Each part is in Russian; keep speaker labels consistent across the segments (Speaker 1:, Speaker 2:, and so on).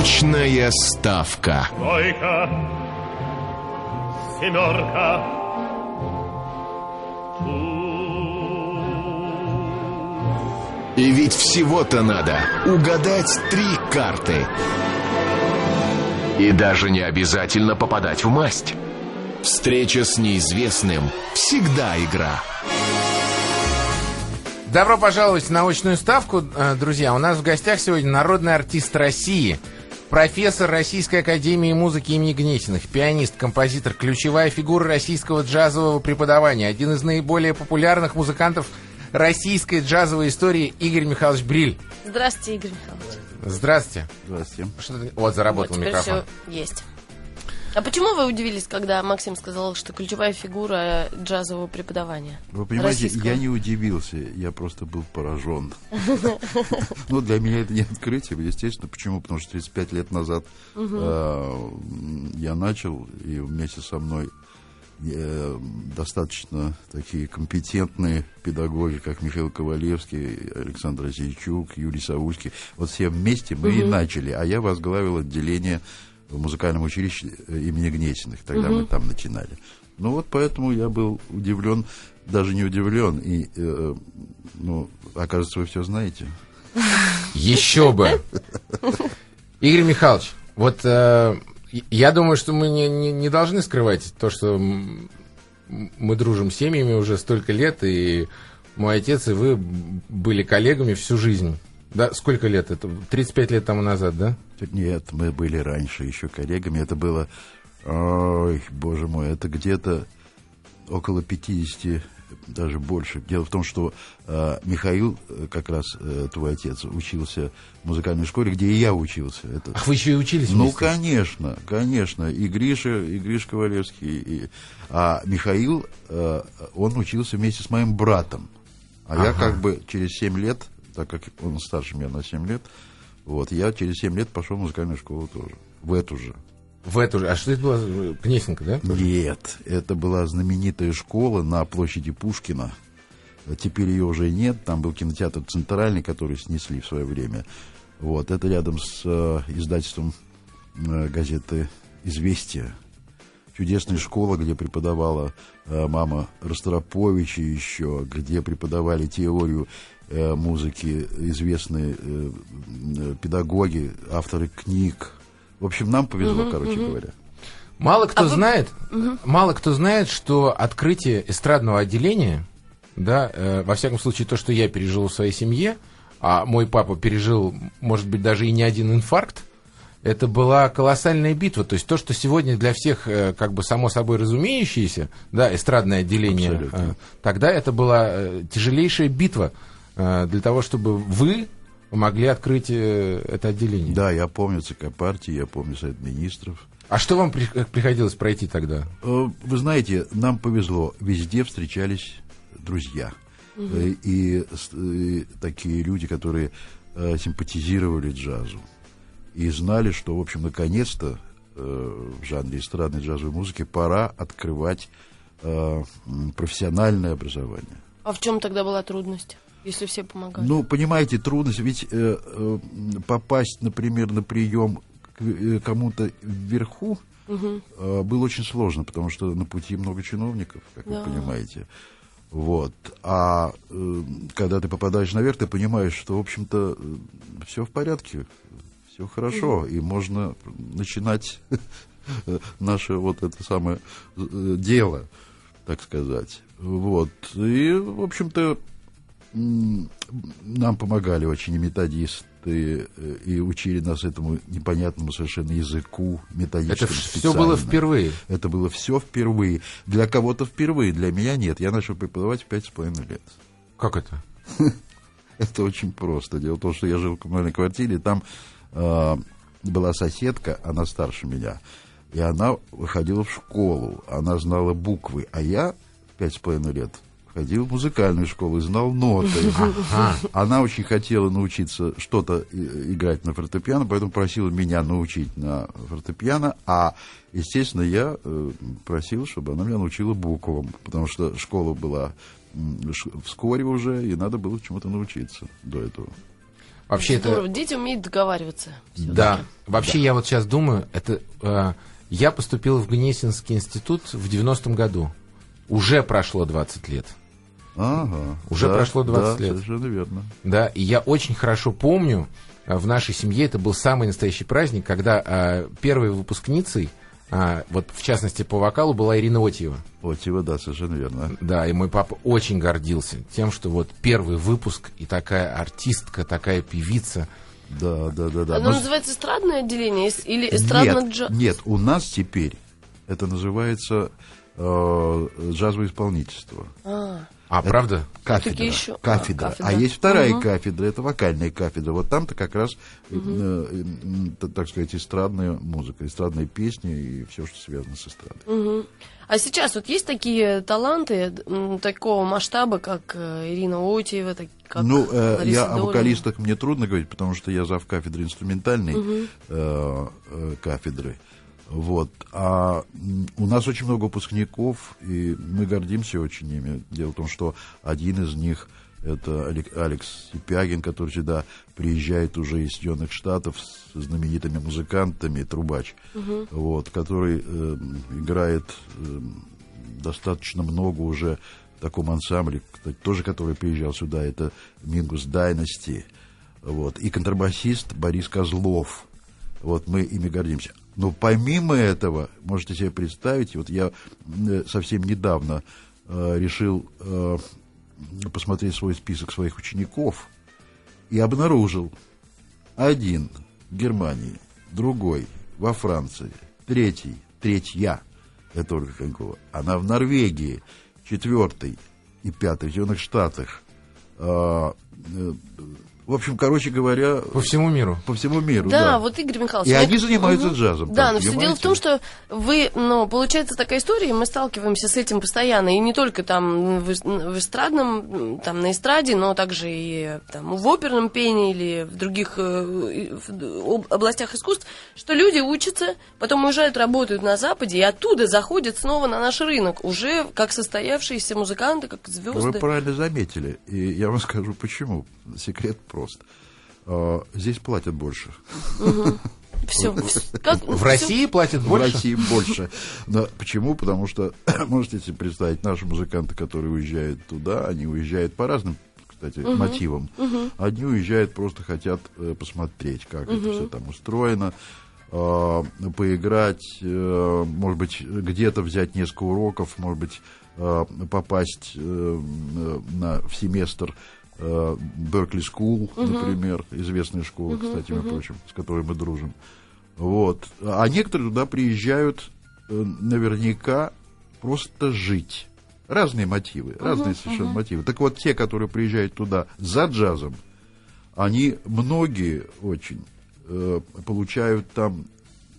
Speaker 1: Научная ставка.
Speaker 2: Тройка, семерка,
Speaker 1: И ведь всего-то надо угадать три карты. И даже не обязательно попадать в масть. Встреча с неизвестным всегда игра.
Speaker 3: Добро пожаловать в научную ставку, э, друзья. У нас в гостях сегодня народный артист России, профессор Российской академии музыки имени Гнесиных, пианист, композитор, ключевая фигура российского джазового преподавания, один из наиболее популярных музыкантов российской джазовой истории Игорь Михайлович Бриль.
Speaker 4: Здравствуйте, Игорь Михайлович.
Speaker 3: Здравствуйте.
Speaker 5: Здравствуйте.
Speaker 3: Что ты- Вот, заработал
Speaker 4: вот,
Speaker 3: микрофон.
Speaker 4: все есть. А почему вы удивились, когда Максим сказал, что ключевая фигура джазового преподавания?
Speaker 5: Вы понимаете,
Speaker 4: Российского.
Speaker 5: я не удивился, я просто был поражен. Ну, для меня это не открытие, естественно. Почему? Потому что 35 лет назад э, я начал, и вместе со мной э, достаточно такие компетентные педагоги, как Михаил Ковалевский, Александр Осейчук, Юрий Саульский. Вот все вместе мы и начали. А я возглавил отделение в музыкальном училище э, имени Гнесиных. Тогда мы там начинали. Ну вот поэтому я был удивлен, даже не удивлен. И, э, ну, оказывается, вы все знаете.
Speaker 3: Еще бы. Игорь Михайлович, вот э, я думаю, что мы не, не, не должны скрывать то, что мы дружим с семьями уже столько лет, и мой отец и вы были коллегами всю жизнь. Да, сколько лет это? 35 лет тому назад, да?
Speaker 5: Нет, мы были раньше еще коллегами. Это было, ой, боже мой, это где-то около 50, даже больше. Дело в том, что э, Михаил, как раз э, твой отец, учился в музыкальной школе, где и я учился. Это,
Speaker 3: Ах, вы еще и учились
Speaker 5: ну,
Speaker 3: вместе?
Speaker 5: конечно, конечно. И Гриша, и Гриш Ковалевский. И... А Михаил, э, он учился вместе с моим братом. А я как бы через 7 лет, так как он старше меня на 7 лет, вот, я через 7 лет пошел в музыкальную школу тоже. В эту же.
Speaker 3: В эту же. А что это была? Кнесинка, да?
Speaker 5: Нет, это была знаменитая школа на площади Пушкина. Теперь ее уже нет. Там был кинотеатр «Центральный», который снесли в свое время. Вот, это рядом с э, издательством э, газеты «Известия». Чудесная школа, где преподавала э, мама Ростроповича еще, где преподавали теорию музыки известные э, э, педагоги, авторы книг. В общем, нам повезло, короче говоря.
Speaker 3: Мало кто
Speaker 4: А вы-
Speaker 3: знает, мало кто знает, что открытие эстрадного отделения, да, э, во всяком случае то, что я пережил в своей семье, а мой папа пережил, может быть, даже и не один инфаркт, это была колоссальная битва. То есть то, что сегодня для всех э, как бы само собой разумеющееся, да, эстрадное отделение,
Speaker 5: Абсолютно.
Speaker 3: э, тогда это была э, тяжелейшая битва э, для того, чтобы вы могли открыть э, это отделение.
Speaker 5: Да, я помню ЦК партии, я помню Совет министров.
Speaker 3: А что вам при- э, приходилось пройти тогда?
Speaker 5: Э, Вы знаете, нам повезло. Везде встречались друзья. Э, И, и такие люди, которые э, симпатизировали джазу. И знали, что, в общем, наконец-то э, в жанре эстрадной джазовой музыки пора открывать э, профессиональное образование.
Speaker 4: А в чем тогда была трудность, если все помогали?
Speaker 5: Ну, понимаете, трудность, ведь э, э, попасть, например, на прием к э, кому-то вверху э, было очень сложно, потому что на пути много чиновников, как
Speaker 4: Да.
Speaker 5: вы понимаете. Вот. А э, когда ты попадаешь наверх, ты понимаешь, что, в общем-то, все в порядке, все хорошо, и можно начинать наше вот это самое э, дело, так сказать. Вот. И, в общем-то, нам помогали очень и методисты, э, и учили нас этому непонятному совершенно языку
Speaker 3: Это
Speaker 5: методическому
Speaker 3: все было
Speaker 5: специально.
Speaker 3: впервые.
Speaker 5: Это было все впервые. Для кого-то впервые, для меня нет. Я начал преподавать в пять с половиной лет.
Speaker 3: Как это?
Speaker 5: Это очень просто. Дело в том, что я жил в коммунальной квартире, и там э, была соседка, она старше меня, и она ходила в школу, она знала буквы, а я в пять с половиной лет ходил в музыкальную школу и знал ноты. Она очень хотела научиться что-то и- играть на фортепиано, поэтому просила меня научить на фортепиано, а, естественно, я э, просил, чтобы она меня научила буквам, потому что школа была вскоре уже, и надо было чему-то научиться до этого.
Speaker 3: Вообще это...
Speaker 4: дети умеют договариваться.
Speaker 3: Да. Вообще я вот сейчас думаю, это... э, я поступил в Гнесинский институт в 90-м году. Уже прошло 20 лет.
Speaker 5: Ага.
Speaker 3: Уже
Speaker 5: Да,
Speaker 3: прошло 20
Speaker 5: да,
Speaker 3: лет.
Speaker 5: Совершенно верно.
Speaker 3: Да, и я очень хорошо помню, э, в нашей семье это был самый настоящий праздник, когда э, первой выпускницей, а, вот в частности по вокалу, была Ирина Отьева.
Speaker 5: Его, да, совершенно верно.
Speaker 3: Да, и мой папа очень гордился тем, что вот первый выпуск и такая артистка, такая певица.
Speaker 5: Да, да, да, да.
Speaker 4: Оно
Speaker 5: Но с-
Speaker 4: называется эстрадное отделение или эстрадно
Speaker 5: нет,
Speaker 4: джаз?
Speaker 5: нет, у нас теперь это называется э, джазовое исполнительство.
Speaker 4: А,
Speaker 3: А, правда?
Speaker 5: Кафедра.
Speaker 4: Еще- а,
Speaker 5: кафедра. А,
Speaker 4: кафедра.
Speaker 5: есть вторая
Speaker 4: Мгм.
Speaker 5: кафедра, это вокальная кафедра. Вот там-то как раз, э, э, т- так сказать, эстрадная музыка, эстрадные песни и все, что связано с эстрадой.
Speaker 4: мгм. А сейчас вот есть такие таланты такого масштаба, как э, Ирина Отиева, так- как
Speaker 5: ну, э,
Speaker 4: Лариса
Speaker 5: я о
Speaker 4: Долина?
Speaker 5: вокалистах мне трудно говорить, потому что я зав кафедры инструментальной э, э, кафедры. Вот. А у нас очень много выпускников, и мы гордимся очень ими. Дело в том, что один из них это Алек- Алекс Сипягин, который сюда приезжает уже из Соединенных Штатов с знаменитыми музыкантами, трубач, вот, который э, играет э, достаточно много уже в таком ансамбле, тоже который приезжал сюда, это Мингус Дайности, вот, и контрабасист Борис Козлов. Вот мы ими гордимся. Но помимо этого, можете себе представить, вот я э, совсем недавно э, решил э, посмотреть свой список своих учеников и обнаружил один в Германии, другой во Франции, третий, третья, это Ольга Конькова, она в Норвегии, четвертый и пятый в Соединенных Штатах. А, э, в общем, короче говоря,
Speaker 3: По всему миру.
Speaker 5: по всему миру.
Speaker 4: Да,
Speaker 5: Да,
Speaker 4: вот Игорь Михайлович.
Speaker 5: И
Speaker 4: мне-
Speaker 5: они занимаются
Speaker 4: Мгм.
Speaker 5: джазом.
Speaker 4: Да,
Speaker 5: там,
Speaker 4: но все дело в том, что вы, ну, получается такая история, и мы сталкиваемся с этим постоянно, и не только там в, в эстрадном, там на эстраде, но также и там в оперном пении или в других э, в об- областях искусств, что люди учатся, потом уезжают, работают на Западе, и оттуда заходят снова на наш рынок, уже как состоявшиеся музыканты, как звезды.
Speaker 5: Вы правильно заметили. И я вам скажу почему. Секрет прост. А, Здесь платят больше.
Speaker 4: Все. Как,
Speaker 3: В России платят
Speaker 5: В
Speaker 3: больше?
Speaker 5: России больше. Но почему? Потому что, можете себе представить, наши музыканты, которые уезжают туда, они уезжают по разным, кстати, мотивам. Одни уезжают, просто хотят э, посмотреть, как это все там устроено, э, поиграть, э, может быть, где-то взять несколько уроков, может быть, э, попасть э, на, в семестр Berklee School, например, известная школа, кстати, между прочим, с которой мы дружим. Вот. А некоторые туда приезжают э, наверняка просто жить. Разные мотивы, разные совершенно мотивы. Так вот, те, которые приезжают туда за джазом, они многие очень э, получают там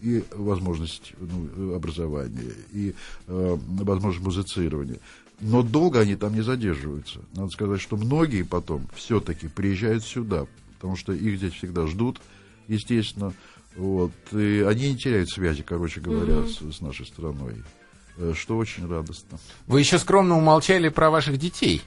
Speaker 5: и возможность ну, образования, и э, возможность музицирования. Но долго они там не задерживаются. Надо сказать, что многие потом все-таки приезжают сюда, потому что их здесь всегда ждут, естественно. Вот, и они не теряют связи, короче говоря, с, с нашей страной, э, что очень радостно.
Speaker 3: Вы еще скромно умолчали про ваших детей.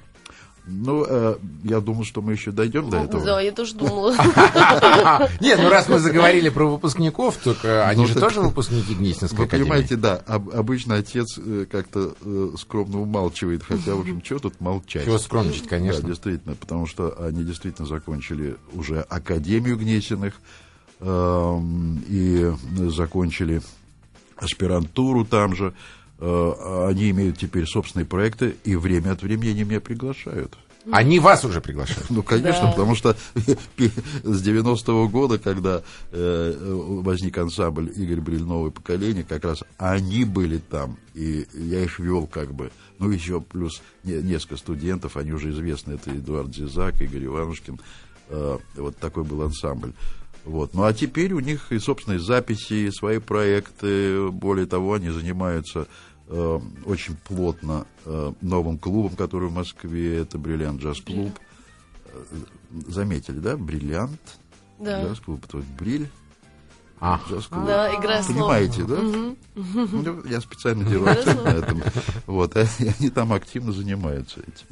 Speaker 5: Ну, э, я думал, что мы еще дойдем до этого.
Speaker 4: Да, я тоже думала.
Speaker 3: Нет, ну раз мы заговорили про выпускников, только они
Speaker 5: Ну,
Speaker 3: же
Speaker 5: так-
Speaker 3: тоже выпускники Гнесинской
Speaker 5: Вы
Speaker 3: академии.
Speaker 5: понимаете, да, об- обычно отец э, как-то э, скромно умалчивает, хотя, в общем, что тут молчать?
Speaker 3: Чего скромничать,
Speaker 5: Да,
Speaker 3: конечно.
Speaker 5: действительно, потому что они действительно закончили уже Академию Гнесиных эм, и закончили аспирантуру там же. Э, они имеют теперь собственные проекты, и время от времени они меня приглашают.
Speaker 3: Они вас уже приглашают.
Speaker 5: Ну, конечно,
Speaker 4: Да.
Speaker 5: потому что с 90-го года, когда э, возник ансамбль Игорь Бриль «Новое поколение», как раз они были там, и я их вел как бы. Ну, еще плюс не- несколько студентов, они уже известны, это Эдуард Зизак, Игорь Иванушкин, э, вот такой был ансамбль. Вот. Ну, а теперь у них и собственные записи, и свои проекты, более того, они занимаются э, очень плотно э, новым клубом, который в Москве, это «Бриллиант джаз-клуб». Э, Заметили, да? «Бриллиант»
Speaker 4: Да.
Speaker 5: джаз-клуб, то есть «Бриль»
Speaker 3: А,
Speaker 5: джаз-клуб.
Speaker 4: Да, игра слов.
Speaker 5: Понимаете, да? Ну, я специально делаю акцент на этом. Вот, и они там активно занимаются этим.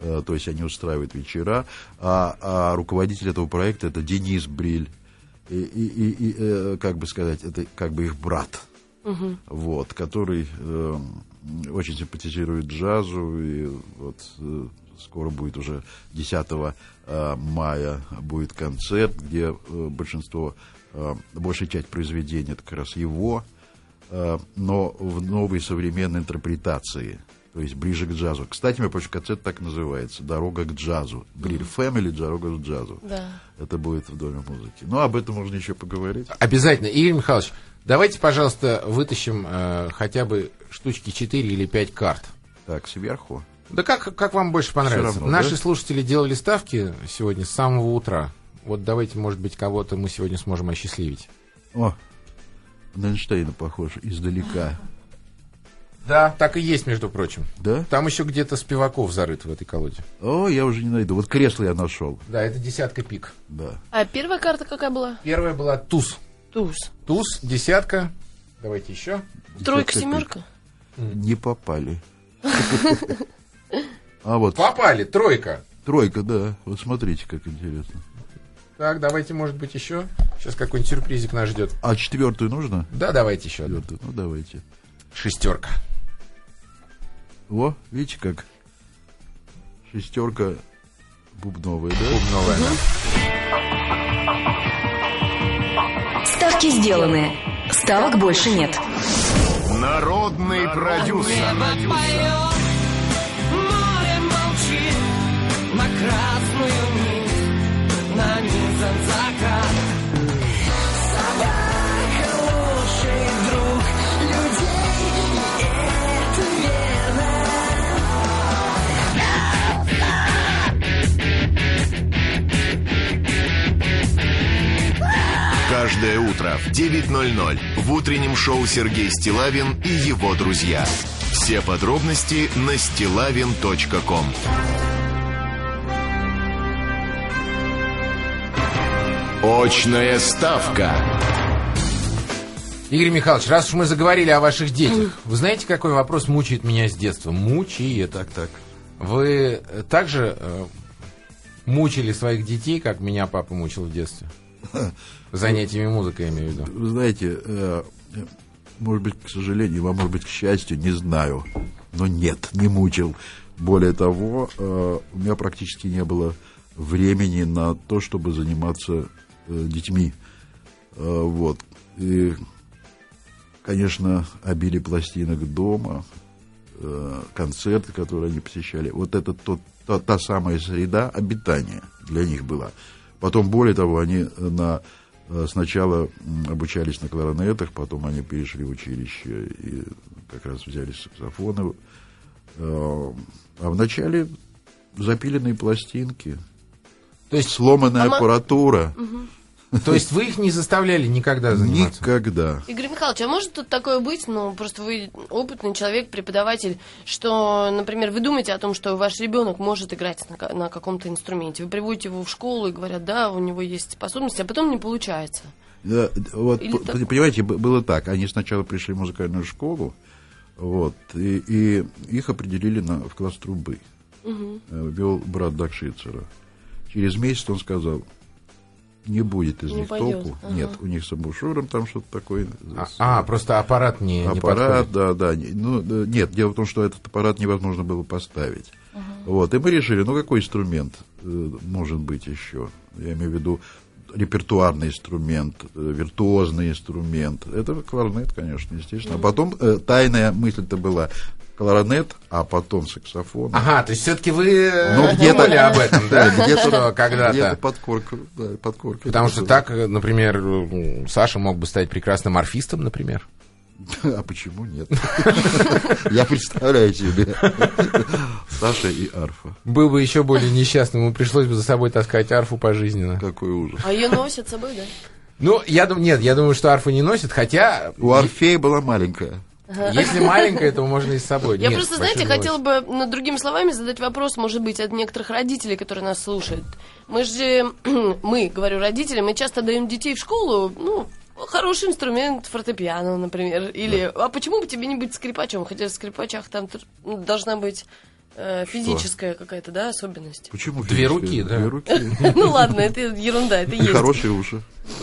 Speaker 5: э, то есть они устраивают вечера, а, а руководитель этого проекта это Денис Бриль, и, и, и, и э, как бы сказать, это как бы их брат, угу. вот, который э, очень симпатизирует джазу, и вот э, скоро будет уже 10 э, мая будет концерт, где э, большинство, э, большая часть произведений это как раз его, э, но в новой современной интерпретации – то есть ближе к джазу. Кстати, мой почему концерт так называется «Дорога к джазу». Бриль Фэмили «Дорога к джазу».
Speaker 4: Да.
Speaker 5: Это будет в Доме музыки. Ну, об этом можно еще поговорить.
Speaker 3: Обязательно. Игорь Михайлович, давайте, пожалуйста, вытащим э, хотя бы штучки 4 или 5 карт.
Speaker 5: Так, сверху.
Speaker 3: Да как, как вам больше понравится?
Speaker 5: равно,
Speaker 3: Наши
Speaker 5: да?
Speaker 3: слушатели делали ставки сегодня с самого утра. Вот давайте, может быть, кого-то мы сегодня сможем осчастливить.
Speaker 5: О, на Эйнштейна похож издалека.
Speaker 3: Да, так и есть, между прочим.
Speaker 5: Да?
Speaker 3: Там еще где-то Спиваков зарыт в этой колоде.
Speaker 5: О, я уже не найду. Вот кресло я нашел.
Speaker 3: Да, это десятка пик.
Speaker 5: Да.
Speaker 4: А первая карта какая была?
Speaker 3: Первая была туз.
Speaker 4: Туз.
Speaker 3: Туз, десятка. Давайте еще.
Speaker 4: Тройка, семерка?
Speaker 5: Не попали. А вот
Speaker 3: Попали, тройка.
Speaker 5: тройка, да. Вот смотрите, как интересно.
Speaker 3: Так, давайте, может быть, еще. Сейчас какой-нибудь сюрпризик нас ждет.
Speaker 5: А четвертую нужно?
Speaker 3: Да, давайте еще.
Speaker 5: Четвертую. Ну, давайте.
Speaker 3: Шестерка.
Speaker 5: Во, видите, как шестерка бубновая, да?
Speaker 3: Бубновая.
Speaker 2: Ставки сделаны. Ставок больше нет.
Speaker 1: Народный продюсер.
Speaker 6: Море молчит, на красную нить нанизан закат.
Speaker 1: Каждое утро в 9.00 в утреннем шоу Сергей Стилавин и его друзья. Все подробности на стилавин.ком. Очная ставка.
Speaker 3: Игорь Михайлович, раз уж мы заговорили о ваших детях, вы знаете, какой вопрос мучает меня с детства? Мучает.
Speaker 5: Так, так.
Speaker 3: Вы э, также э, мучили своих детей, как меня папа мучил в детстве? Занятиями музыкой, я имею в виду.
Speaker 5: Вы знаете, э, может быть, к сожалению, а может быть, к счастью, не знаю. Но нет, не мучил. Более того, э, у меня практически не было времени на то, чтобы заниматься э, детьми. Вот. И, конечно, обилие пластинок дома, концерты, которые они посещали. Вот это тот, та, та самая среда обитания для них была. Потом, более того, они на, сначала м, обучались на кларнетах, потом они перешли в училище и как раз взяли саксофоны. Э, А вначале запиленные пластинки,
Speaker 3: То есть,
Speaker 5: сломанная
Speaker 4: А
Speaker 5: аппаратура.
Speaker 3: То есть вы их не заставляли никогда заниматься?
Speaker 5: Никогда.
Speaker 4: Игорь Михайлович, а может тут такое быть, ну, просто вы опытный человек, преподаватель, что, например, вы думаете о том, что ваш ребенок может играть на, на каком-то инструменте. Вы приводите его в школу и говорят, да, у него есть способности, а потом не получается.
Speaker 5: Да, вот,
Speaker 4: Или так?
Speaker 5: понимаете, было так. Они сначала пришли в музыкальную школу, вот, и, и их определили на, в класс трубы. Э, Вел брат Дакшицера. Через месяц он сказал, не будет из
Speaker 4: Не
Speaker 5: них
Speaker 4: пойдет,
Speaker 5: толку.
Speaker 4: ага.
Speaker 5: Нет, у них с амбушюром там что-то такое.
Speaker 3: А, а, просто аппарат не, не
Speaker 5: аппарат,
Speaker 3: подходит.
Speaker 5: да, да. не- Ну, да, нет, дело в том, что этот аппарат невозможно было поставить. Вот, и мы решили, ну, какой инструмент э, может быть еще? Я имею в виду репертуарный инструмент, э, виртуозный инструмент. Это кларнет, конечно, естественно. А потом э, тайная мысль-то была кларнет, а потом саксофон.
Speaker 3: Ага, то есть все-таки вы э,
Speaker 5: Ну, где-то-
Speaker 3: думали об этом, да?
Speaker 5: где-то
Speaker 3: Что
Speaker 5: где-то
Speaker 3: когда-то.
Speaker 5: подкорка, да, подкорка.
Speaker 3: Потому что так, э, например, э, Саша мог бы стать прекрасным арфистом, например.
Speaker 5: А почему нет? Я представляю себе. Саша и арфа.
Speaker 3: Был бы еще более несчастным, ему пришлось бы за собой таскать арфу пожизненно.
Speaker 5: Какой ужас.
Speaker 4: А ее носят с собой, да?
Speaker 3: Ну, я думаю, нет, я думаю, что арфу не носит, хотя,
Speaker 5: У Орфея была маленькая.
Speaker 3: Если маленькая, то можно и с собой.
Speaker 4: Я
Speaker 3: Нет,
Speaker 4: просто, знаете, хотела бы, ну, другими словами, задать вопрос, может быть, от некоторых родителей, которые нас слушают. Мы же, мы, говорю родителям, мы часто даем детей в школу, ну, хороший инструмент, фортепиано, например. Или, а почему бы тебе не быть скрипачом? Хотя в скрипачах там должна быть э, физическая какая-то, да, особенность.
Speaker 5: Почему
Speaker 3: Две руки, да.
Speaker 5: Две руки.
Speaker 4: Ну ладно, это ерунда, это
Speaker 5: И
Speaker 4: есть.
Speaker 5: хорошие уши.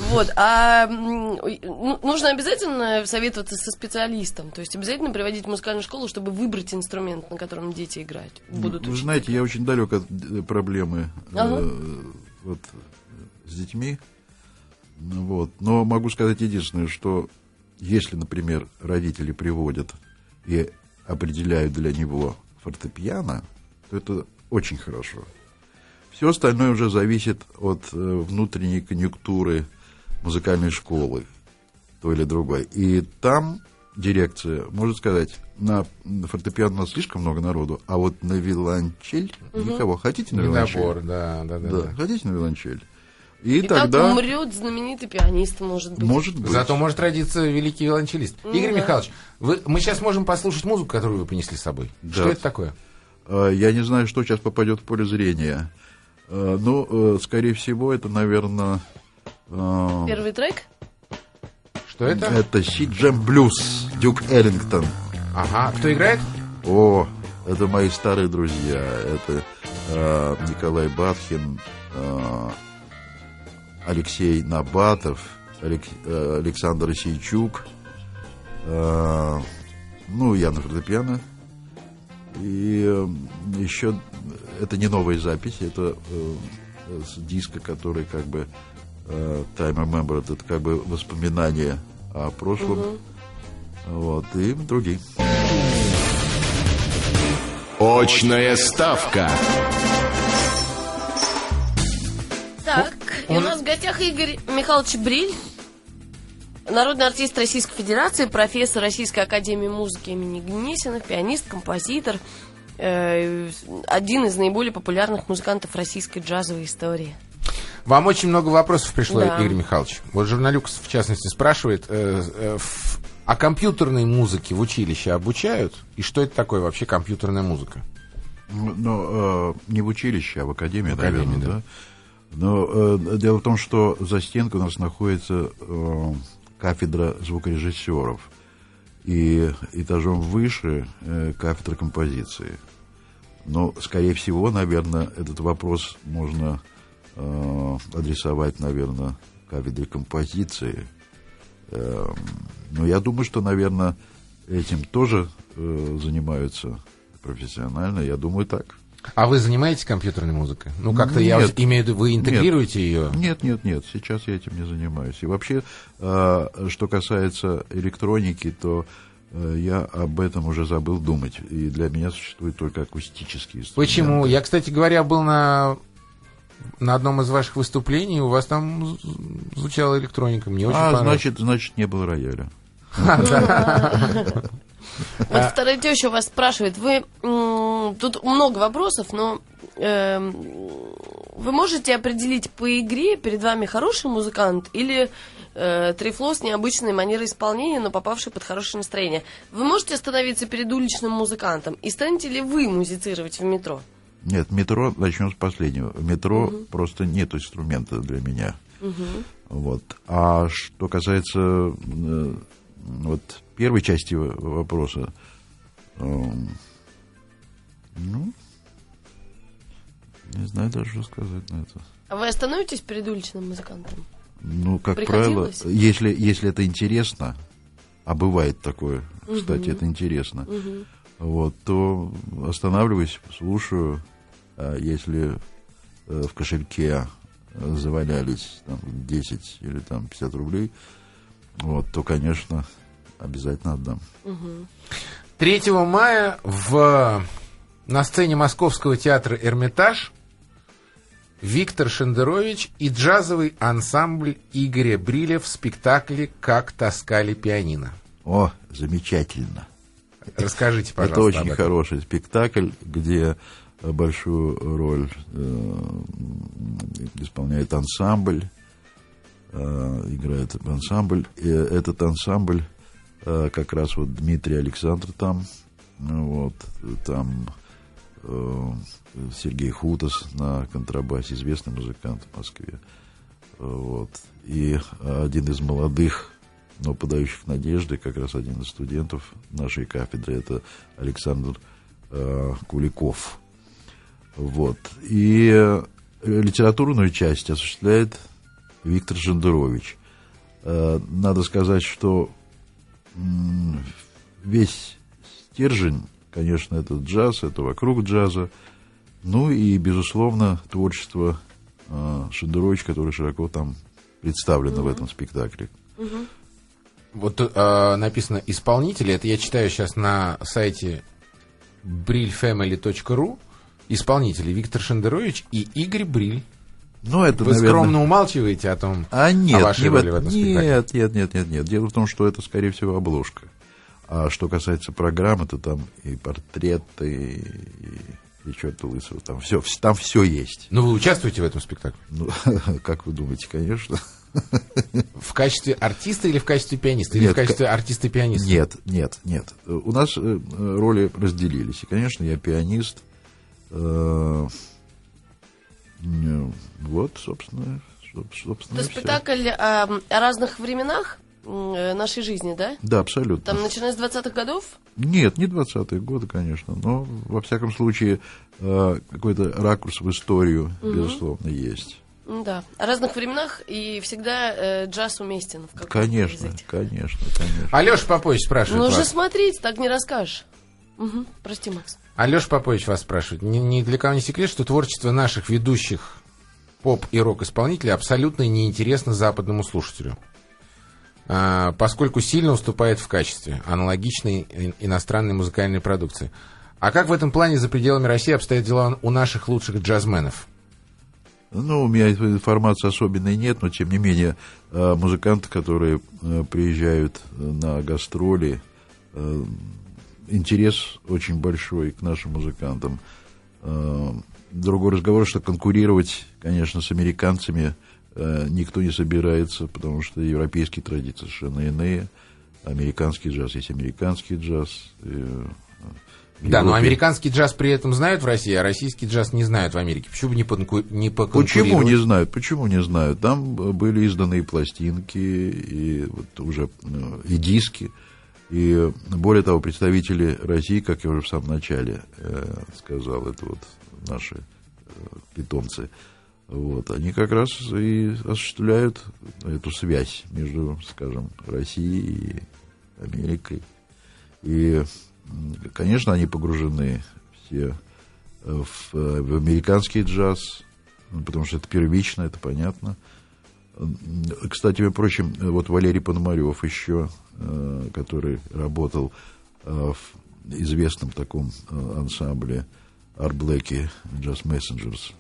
Speaker 4: Вот, а ну, нужно обязательно советоваться со специалистом, то есть обязательно приводить в музыкальную школу, чтобы выбрать инструмент, на котором дети играть будут.
Speaker 5: Вы знаете, я очень далек от э, проблемы э, вот, с детьми. Ну, Вот. Но могу сказать единственное, что если, например, родители приводят и определяют для него фортепиано, то это очень хорошо. Все остальное уже зависит от э, внутренней конъюнктуры музыкальной школы, той или другой. И там дирекция может сказать, на фортепиано у нас слишком много народу, а вот на виолончель никого. Хотите на виолончель?
Speaker 3: Да, да, да.
Speaker 5: Да.
Speaker 3: да.
Speaker 5: Хотите на виолончель? И,
Speaker 4: И
Speaker 5: тогда,
Speaker 4: так умрет знаменитый пианист, может быть.
Speaker 5: может быть,
Speaker 3: Зато может родиться великий виолончелист. Игорь Михайлович, вы, мы сейчас можем послушать музыку, которую вы принесли с собой.
Speaker 5: Да.
Speaker 3: Что это такое?
Speaker 5: э, я не знаю, что сейчас попадет в поле зрения. Э, Ну, э, скорее всего, это, наверное,
Speaker 4: Первый трек?
Speaker 3: Что это?
Speaker 5: это Си-Джем Блюз, Дюк Эллингтон.
Speaker 3: Ага. Кто играет?
Speaker 5: О, это мои старые друзья. Это э, Николай Батхин, э, Алексей Набатов, э, Александр Сейчук, э, ну, я на фортепиано. И э, еще это не новая запись, это с диска, который как бы Time Remembered, это как бы воспоминания о прошлом. Вот, и другие.
Speaker 1: Очная ставка.
Speaker 4: Гостях Игорь Михайлович Бриль, народный артист Российской Федерации, профессор Российской Академии Музыки имени Гнесиных, пианист, композитор, э, один из наиболее популярных музыкантов российской джазовой истории.
Speaker 3: Вам очень много вопросов пришло,
Speaker 4: Да.
Speaker 3: Игорь Михайлович. Вот журналюкс, в частности, спрашивает, э, э, в- о компьютерной музыке в училище обучают? И что это такое вообще компьютерная музыка?
Speaker 5: Ну, Но э, не в училище, а в академии,
Speaker 3: В академии,
Speaker 5: наверное, да. Но э, дело в том, что за стенкой у нас находится э, кафедра звукорежиссеров. И этажом выше э, кафедра композиции. Но, скорее всего, наверное, этот вопрос можно э, адресовать, наверное, кафедре композиции. Эм, Но я думаю, что, наверное, этим тоже э, занимаются профессионально. Я думаю, так.
Speaker 3: А вы занимаетесь компьютерной музыкой? Ну, как-то я
Speaker 5: Нет.
Speaker 3: имею в виду, вы интегрируете ее?
Speaker 5: Нет, нет, нет, сейчас я этим не занимаюсь. И вообще, э, что касается электроники, то э, я об этом уже забыл думать. И для меня существуют только акустические инструменты.
Speaker 3: Почему? Я, кстати говоря, был на, на одном из ваших выступлений, у вас там звучала электроника. Мне очень
Speaker 5: А,
Speaker 3: понравилось.
Speaker 5: значит, значит, не было рояля.
Speaker 4: Вот вторая теща вас спрашивает, вы тут много вопросов, но эм, вы можете определить по игре перед вами хороший музыкант или э, трифло с необычной манерой исполнения, но попавший под хорошее настроение? Вы можете остановиться перед уличным музыкантом и станете ли вы музицировать в метро?
Speaker 5: Нет, метро, начнем с последнего. Метро просто нет инструмента для меня. Вот. А что касается э, вот первой части вопроса, эм, ну, не знаю даже, что сказать на это.
Speaker 4: А вы остановитесь перед уличным музыкантом?
Speaker 5: Ну, как правило, если, если это интересно, а бывает такое, кстати, это интересно, вот, то останавливаюсь, слушаю, а если э, в кошельке завалялись там, 10 или там 50 рублей, вот, то, конечно, обязательно отдам.
Speaker 3: 3 мая в, на сцене Московского театра «Эрмитаж» Виктор Шендерович и джазовый ансамбль Игоря Бриля в спектакле «Как таскали пианино».
Speaker 5: О, замечательно.
Speaker 3: Расскажите, пожалуйста,
Speaker 5: Это очень хороший спектакль, где большую роль э, исполняет ансамбль, э, играет ансамбль. И этот ансамбль как раз вот Дмитрий Александр там, вот, там э, Сергей Хутас на контрабасе, известный музыкант в Москве. Вот. И один из молодых, но подающих надежды, как раз один из студентов нашей кафедры, это Александр э, Куликов. Вот. И э, литературную часть осуществляет Виктор Жендерович. Э, Надо сказать, что весь стержень, конечно, это джаз, это вокруг джаза. Ну и, безусловно, творчество э, Шендеровича, которое широко там представлено в этом спектакле.
Speaker 3: Вот тут э, написано исполнители. Это я читаю сейчас на сайте brillfamily.ru. Исполнители Виктор Шендерович и Игорь Бриль.
Speaker 5: Ну, это,
Speaker 3: Вы
Speaker 5: наверное...
Speaker 3: скромно умалчиваете о том,
Speaker 5: А нет,
Speaker 3: о вашей
Speaker 5: не
Speaker 3: роли в этом спектакле.
Speaker 5: нет, нет, нет, нет, нет. Дело в том, что это, скорее всего, обложка. А что касается программы, то там и портреты, и, и черт лысого, там все, там все есть.
Speaker 3: Ну, вы участвуете в этом спектакле?
Speaker 5: Ну, как вы думаете, конечно.
Speaker 3: В качестве артиста или в качестве пианиста? Или
Speaker 5: Нет,
Speaker 3: в качестве артиста-пианиста?
Speaker 5: Нет, нет, нет. У нас э, э, роли разделились. И, конечно, я пианист. Вот, собственно, соб- собственно,
Speaker 4: Это спектакль о, о разных временах э, нашей жизни, да?
Speaker 5: Да, абсолютно.
Speaker 4: Там начиная с 20-х годов?
Speaker 5: Нет, не 20-е годы, конечно, но, во всяком случае, э, какой-то ракурс в историю, безусловно, есть.
Speaker 4: Да. О разных временах и всегда э, джаз уместен в каком-то
Speaker 5: Конечно,
Speaker 4: из этих.
Speaker 5: конечно, конечно.
Speaker 3: Алеша Попович спрашивает
Speaker 4: Ну уже смотрите, так не расскажешь. Мгм. Прости, Макс.
Speaker 3: Алеша Попович вас спрашивает. Ни, ни для кого не секрет, что творчество наших ведущих поп и рок-исполнителей абсолютно неинтересно западному слушателю. А, поскольку сильно уступает в качестве аналогичной иностранной музыкальной продукции. А как в этом плане за пределами России обстоят дела у наших лучших джазменов?
Speaker 5: Ну, у меня информации особенной нет, но, тем не менее, э, музыканты, которые э, приезжают на гастроли, э, интерес очень большой к нашим музыкантам. Э, Другой разговор, что конкурировать, конечно, с американцами э, никто не собирается, потому что европейские традиции совершенно иные. Американский джаз есть американский джаз. э,
Speaker 3: Да, но американский джаз при этом знают в России, а российский джаз не знают в Америке. Почему бы не, понку- не
Speaker 5: Почему не знают? Почему не знают? Там были изданы и пластинки, и вот уже и диски. И более того, представители России, как я уже в самом начале э, сказал, это вот наши э, питомцы, вот, они как раз и осуществляют эту связь между, скажем, Россией и Америкой. И, конечно, они погружены все э, в, э, в американский джаз, ну, потому что это первично, это понятно. Кстати, э, вот Валерий Пономарев еще, э, который работал э, в известном таком э, ансамбле Арблэки Jazz Messengers.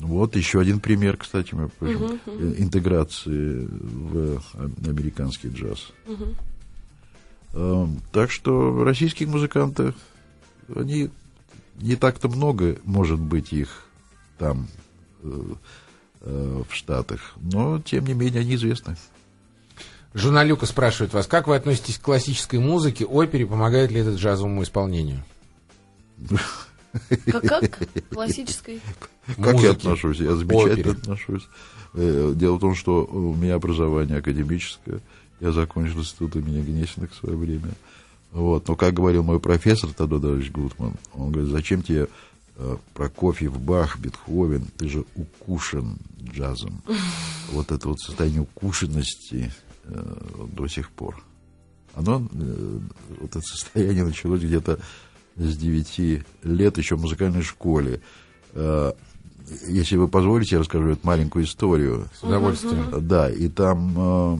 Speaker 5: Вот еще один пример, кстати, между прочим, э, интеграции в американский джаз. Э, Так что российских музыкантов, они не так-то много, может быть, их там э, в Штатах, но тем не менее они известны.
Speaker 3: Журналюка спрашивает вас, как вы относитесь к классической музыке, опере, помогает ли это джазовому исполнению?
Speaker 4: Как, как? Классической?
Speaker 5: Как я отношусь? Я замечательно
Speaker 3: опере.
Speaker 5: отношусь. Э, Дело в том, что у меня образование академическое. Я закончил институт имени Гнесиных в свое время. Вот. Но, как говорил мой профессор Тодор Давидович Гутман, он говорит, зачем тебе Прокофьев, Бах, Бетховен, ты же укушен джазом. Вот это вот состояние укушенности э, до сих пор. Оно, э, вот это состояние началось где-то с 9 лет, еще в музыкальной школе. Э, Если вы позволите, я расскажу эту маленькую историю.
Speaker 3: С удовольствием.
Speaker 5: Да, и там э,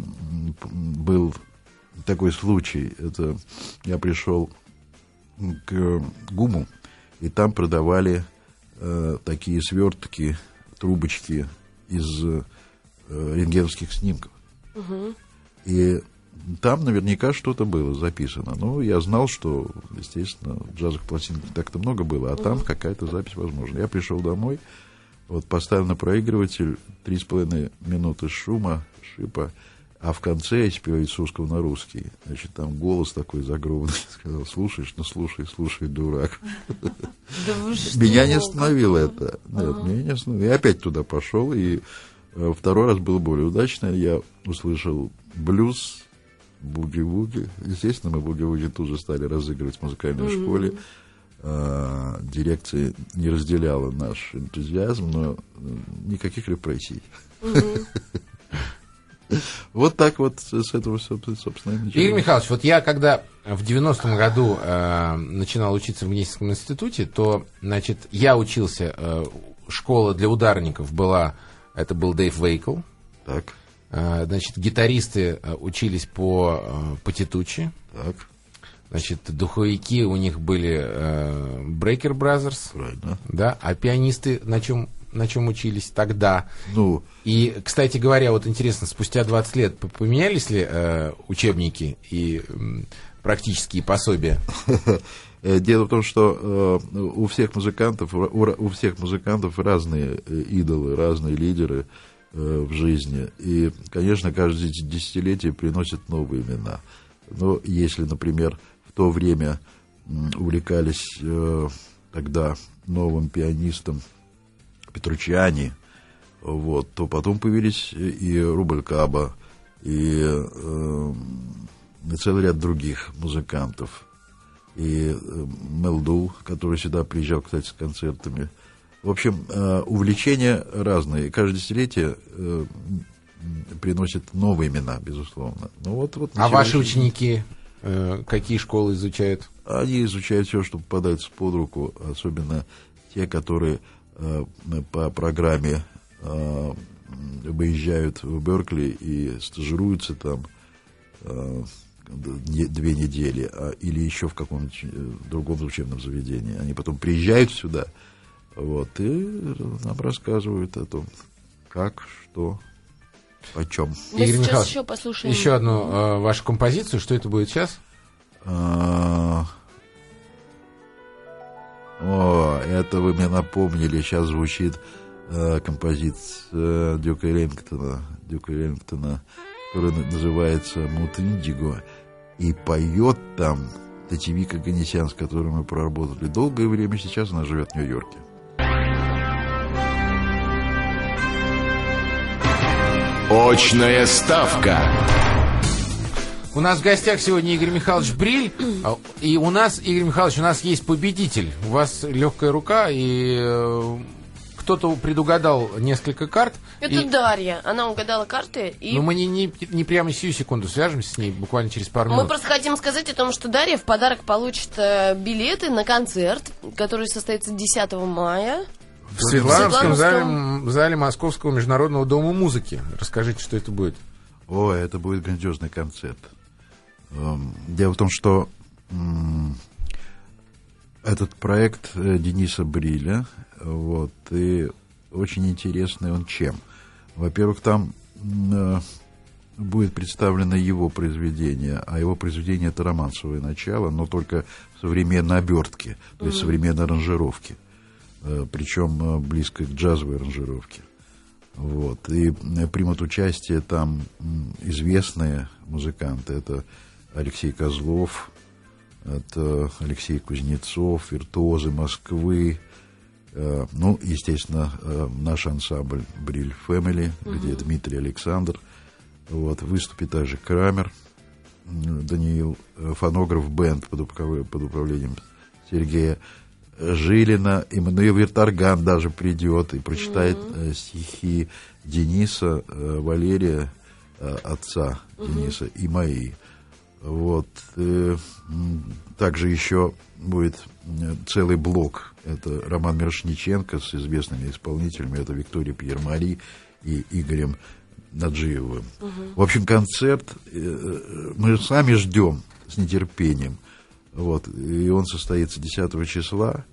Speaker 5: был такой случай. Это я пришел к ГУМу, и там продавали э, такие свертки, трубочки из э, рентгеновских снимков. И там наверняка что-то было записано. Ну, я знал, что, естественно, джазовых пластинок так-то много было, а там какая-то запись возможна. Я пришел домой, вот поставил на проигрыватель три с половиной минуты шума, шипа, а в конце я спеваю с русского на русский. Значит, там голос такой загробный. Сказал, слушаешь, ну слушай, слушай, дурак. Меня не остановило это. Нет, меня не остановило. Я опять туда пошел, и э, второй раз был более удачно. Я услышал блюз буги-вуги. Естественно, мы буги-вуги тут же стали разыгрывать в музыкальной школе. А, дирекция не разделяла наш энтузиазм, но никаких репрессий. Вот так вот с этого, собственно, и
Speaker 3: Игорь
Speaker 5: началось.
Speaker 3: Михайлович, вот я когда в 90-м году э, начинал учиться в Гнесинском институте, то, значит, я учился, э, школа для ударников была, это был Дэйв Вейкл,
Speaker 5: Так,
Speaker 3: Э, значит, гитаристы э, учились по, э, по Титучи,
Speaker 5: так,
Speaker 3: значит, духовики у них были э, Breaker Brothers,
Speaker 5: правильно.
Speaker 3: да, а пианисты на чем, на чем учились тогда?
Speaker 5: Ну,
Speaker 3: И, кстати говоря, вот интересно, спустя 20 лет поменялись ли э, учебники и м, практические пособия?
Speaker 5: Э, Дело в том, что э, у всех музыкантов, у, у всех музыкантов разные э, идолы, разные лидеры э, в жизни. И, конечно, каждое дес- десятилетие приносит новые имена. Но если, например, в то время увлекались э, тогда новым пианистом Петручиани, вот, то потом появились и Рубль Каба, и э, целый ряд других музыкантов и э, Мелду, который сюда приезжал, кстати, с концертами. В общем, э, увлечения разные. Каждое десятилетие э, приносит новые имена, безусловно. Ну, вот, вот
Speaker 3: А ваши ученики э, какие школы изучают?
Speaker 5: Они изучают все, что попадается под руку, особенно те, которые э, по программе э, выезжают в Беркли и стажируются там э, две недели, а, или еще в каком-нибудь э, другом учебном заведении. Они потом приезжают сюда, вот, и нам рассказывают о том, как, что, о чем.
Speaker 4: Мы
Speaker 3: Игорь
Speaker 4: сейчас
Speaker 3: Михайлович,
Speaker 4: еще послушаем.
Speaker 3: Еще одну э, вашу композицию. Что это будет сейчас?
Speaker 5: О, это вы мне напомнили. Сейчас звучит э, композиция Дюка Эллингтона, Дюка Эллингтона, которая на- называется «Мут Индиго». И поет там Татьевика Ганесян, с которой мы проработали долгое время. Сейчас она живет в Нью-Йорке.
Speaker 1: Очная ставка.
Speaker 3: У нас в гостях сегодня Игорь Михайлович Бриль. а, И у нас, Игорь Михайлович, у нас есть победитель. У вас легкая рука, и э, кто-то предугадал несколько карт.
Speaker 4: Это
Speaker 3: и-
Speaker 4: Дарья. Она угадала карты. И
Speaker 3: Но мы не, не, не прямо сию секунду свяжемся с ней, буквально через пару
Speaker 4: мы
Speaker 3: минут.
Speaker 4: просто хотим сказать о том, что Дарья в подарок получит э, билеты на концерт, который состоится 10 мая.
Speaker 3: В Светлановском
Speaker 4: В
Speaker 3: зале,
Speaker 4: Светлановском.
Speaker 3: м, зале Московского международного дома музыки. Расскажите, что это будет.
Speaker 5: О, это будет грандиозный концерт. Эм, Дело в том, что этот проект э, Дениса Бриля, вот, и очень интересный он чем? Во-первых, там э, будет представлено его произведение, а его произведение это романсовое начало, но только в современной обертке, то есть современной аранжировке, Э, причем близко к джазовой аранжировке. Вот. И примут участие там известные музыканты. Это Алексей Козлов, это Алексей Кузнецов, виртуозы Москвы. Э, Ну, естественно, э, наш ансамбль Бриль Фэмили, где Дмитрий Александр. Вот. Выступит также Крамер, Даниил, э, фонограф бенд под, под управлением Сергея Жилина, Эммануил Виртарган даже придет и прочитает э, стихи Дениса, Валерия, отца Дениса, и мои. Вот. э, Также еще будет э, целый блок. Это Роман Мирошниченко с известными исполнителями. Это Виктория Пьермари и Игорем Наджиевым. В общем, концерт э, мы сами ждем с нетерпением. Вот. И он состоится 10 числа.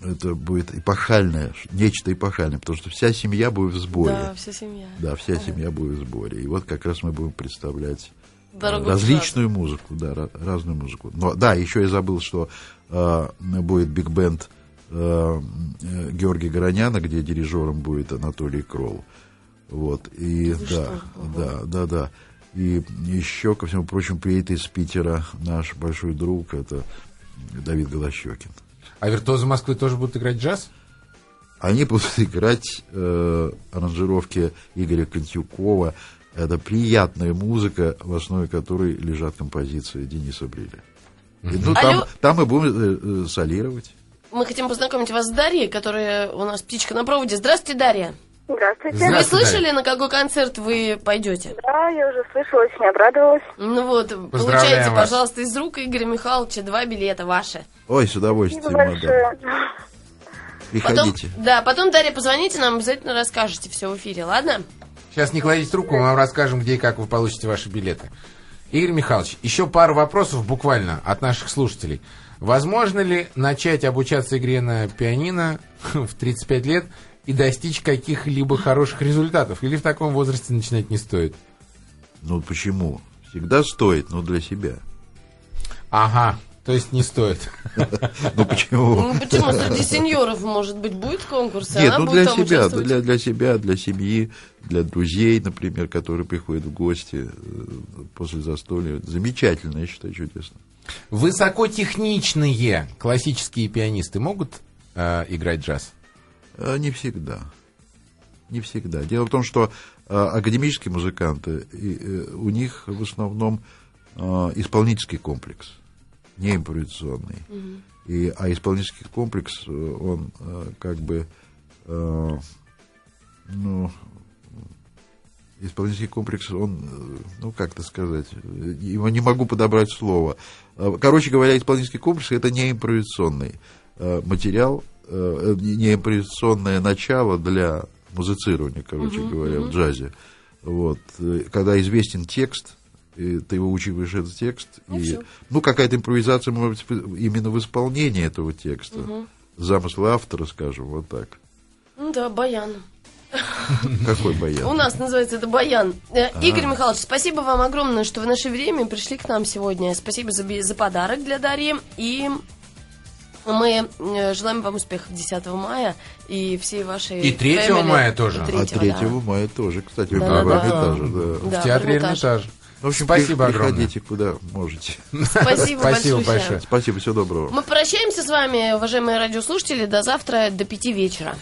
Speaker 5: Это будет эпохальное, нечто эпохальное, потому что вся семья будет в сборе.
Speaker 4: Да, вся семья.
Speaker 5: Да, вся семья будет в сборе. И вот как раз мы будем представлять э,
Speaker 4: Дорогу
Speaker 5: различную музыку, да, ра- разную музыку. Но да, еще я забыл, что э, будет биг-бенд э, э, Георгия Гороняна, где дирижером будет Анатолий Кролл. Вот, и да, да, да, да. И еще, ко всему прочему, приедет из Питера наш большой друг, это Давид Голощекин.
Speaker 3: А виртуозы Москвы тоже будут играть джаз?
Speaker 5: Они будут играть э, аранжировки Игоря Контюкова, Это приятная музыка, в основе которой лежат композиции Дениса Бриля. И, ну, там,
Speaker 4: Алло.
Speaker 5: там мы будем э, э, солировать.
Speaker 4: Мы хотим познакомить вас с Дарьей, которая у нас птичка на проводе. Здравствуйте, Дарья.
Speaker 7: Здравствуйте.
Speaker 3: Здра-
Speaker 4: Вы слышали, на какой концерт вы пойдете?
Speaker 7: Да, я уже слышала, очень обрадовалась.
Speaker 4: Ну вот, получайте,
Speaker 3: вас.
Speaker 4: пожалуйста, из рук Игоря Михайловича два билета ваши.
Speaker 5: Ой, с удовольствием,
Speaker 7: Спасибо большое.
Speaker 4: Потом,
Speaker 5: Приходите.
Speaker 4: да, потом, Дарья, позвоните нам, обязательно расскажете все в эфире, ладно?
Speaker 3: Сейчас не кладите трубку, мы вам расскажем, где и как вы получите ваши билеты. Игорь Михайлович, еще пару вопросов буквально от наших слушателей. Возможно ли начать обучаться игре на пианино в 35 лет и достичь каких-либо хороших результатов? Или в таком возрасте начинать не стоит?
Speaker 5: Ну почему? Всегда стоит, но для себя.
Speaker 3: Ага, то есть не стоит.
Speaker 5: Ну почему?
Speaker 4: Ну почему? Среди сеньоров, может быть, будет конкурс, и
Speaker 5: Нет,
Speaker 4: она
Speaker 5: ну
Speaker 4: будет
Speaker 5: для
Speaker 4: там
Speaker 5: себя, для, для себя, для семьи, для друзей, например, которые приходят в гости э, после застолья. Замечательно, я считаю, чудесно.
Speaker 3: Высокотехничные классические пианисты могут э, играть джаз?
Speaker 5: А, Не всегда. Не всегда. Дело в том, что а, академические музыканты, э, у них в основном исполнительский комплекс, не импровизационный. И, а исполнительский комплекс, э, он э, как бы, э, ну, исполнительский комплекс, он, э, ну, как это сказать, э, его не могу подобрать слово. Э, Короче говоря, исполнительский комплекс это не импровизационный э, материал, э, не не импровизационное начало для музицирования, короче говоря, в джазе. Вот. Э, Когда известен текст, и ты выучиваешь этот текст, и,
Speaker 4: всё.
Speaker 5: ну, какая-то импровизация может быть именно в исполнении этого текста. Замыслы автора, скажем, вот так.
Speaker 4: Ну да, баян.
Speaker 5: Какой баян?
Speaker 4: У нас называется это баян. Э, Игорь Михайлович, спасибо вам огромное, что в наше время пришли к нам сегодня. Спасибо за, за подарок для Дарьи. И мы желаем вам успехов 10 мая и всей вашей...
Speaker 3: И 3
Speaker 4: family.
Speaker 3: мая тоже.
Speaker 4: И
Speaker 5: А
Speaker 4: 3,
Speaker 5: 3
Speaker 4: да.
Speaker 5: мая тоже, кстати,
Speaker 4: Да,
Speaker 5: в
Speaker 4: да,
Speaker 5: Эрмитаже,
Speaker 4: да.
Speaker 5: да.
Speaker 4: Да,
Speaker 3: в театре. Эрмитаж.
Speaker 5: В общем,
Speaker 3: Спасибо
Speaker 5: при-
Speaker 3: огромное.
Speaker 5: приходите куда можете.
Speaker 4: Спасибо,
Speaker 3: Спасибо
Speaker 4: большое.
Speaker 3: большое.
Speaker 5: Спасибо, всего доброго.
Speaker 4: Мы прощаемся с вами, уважаемые радиослушатели, до завтра, до 5 вечера.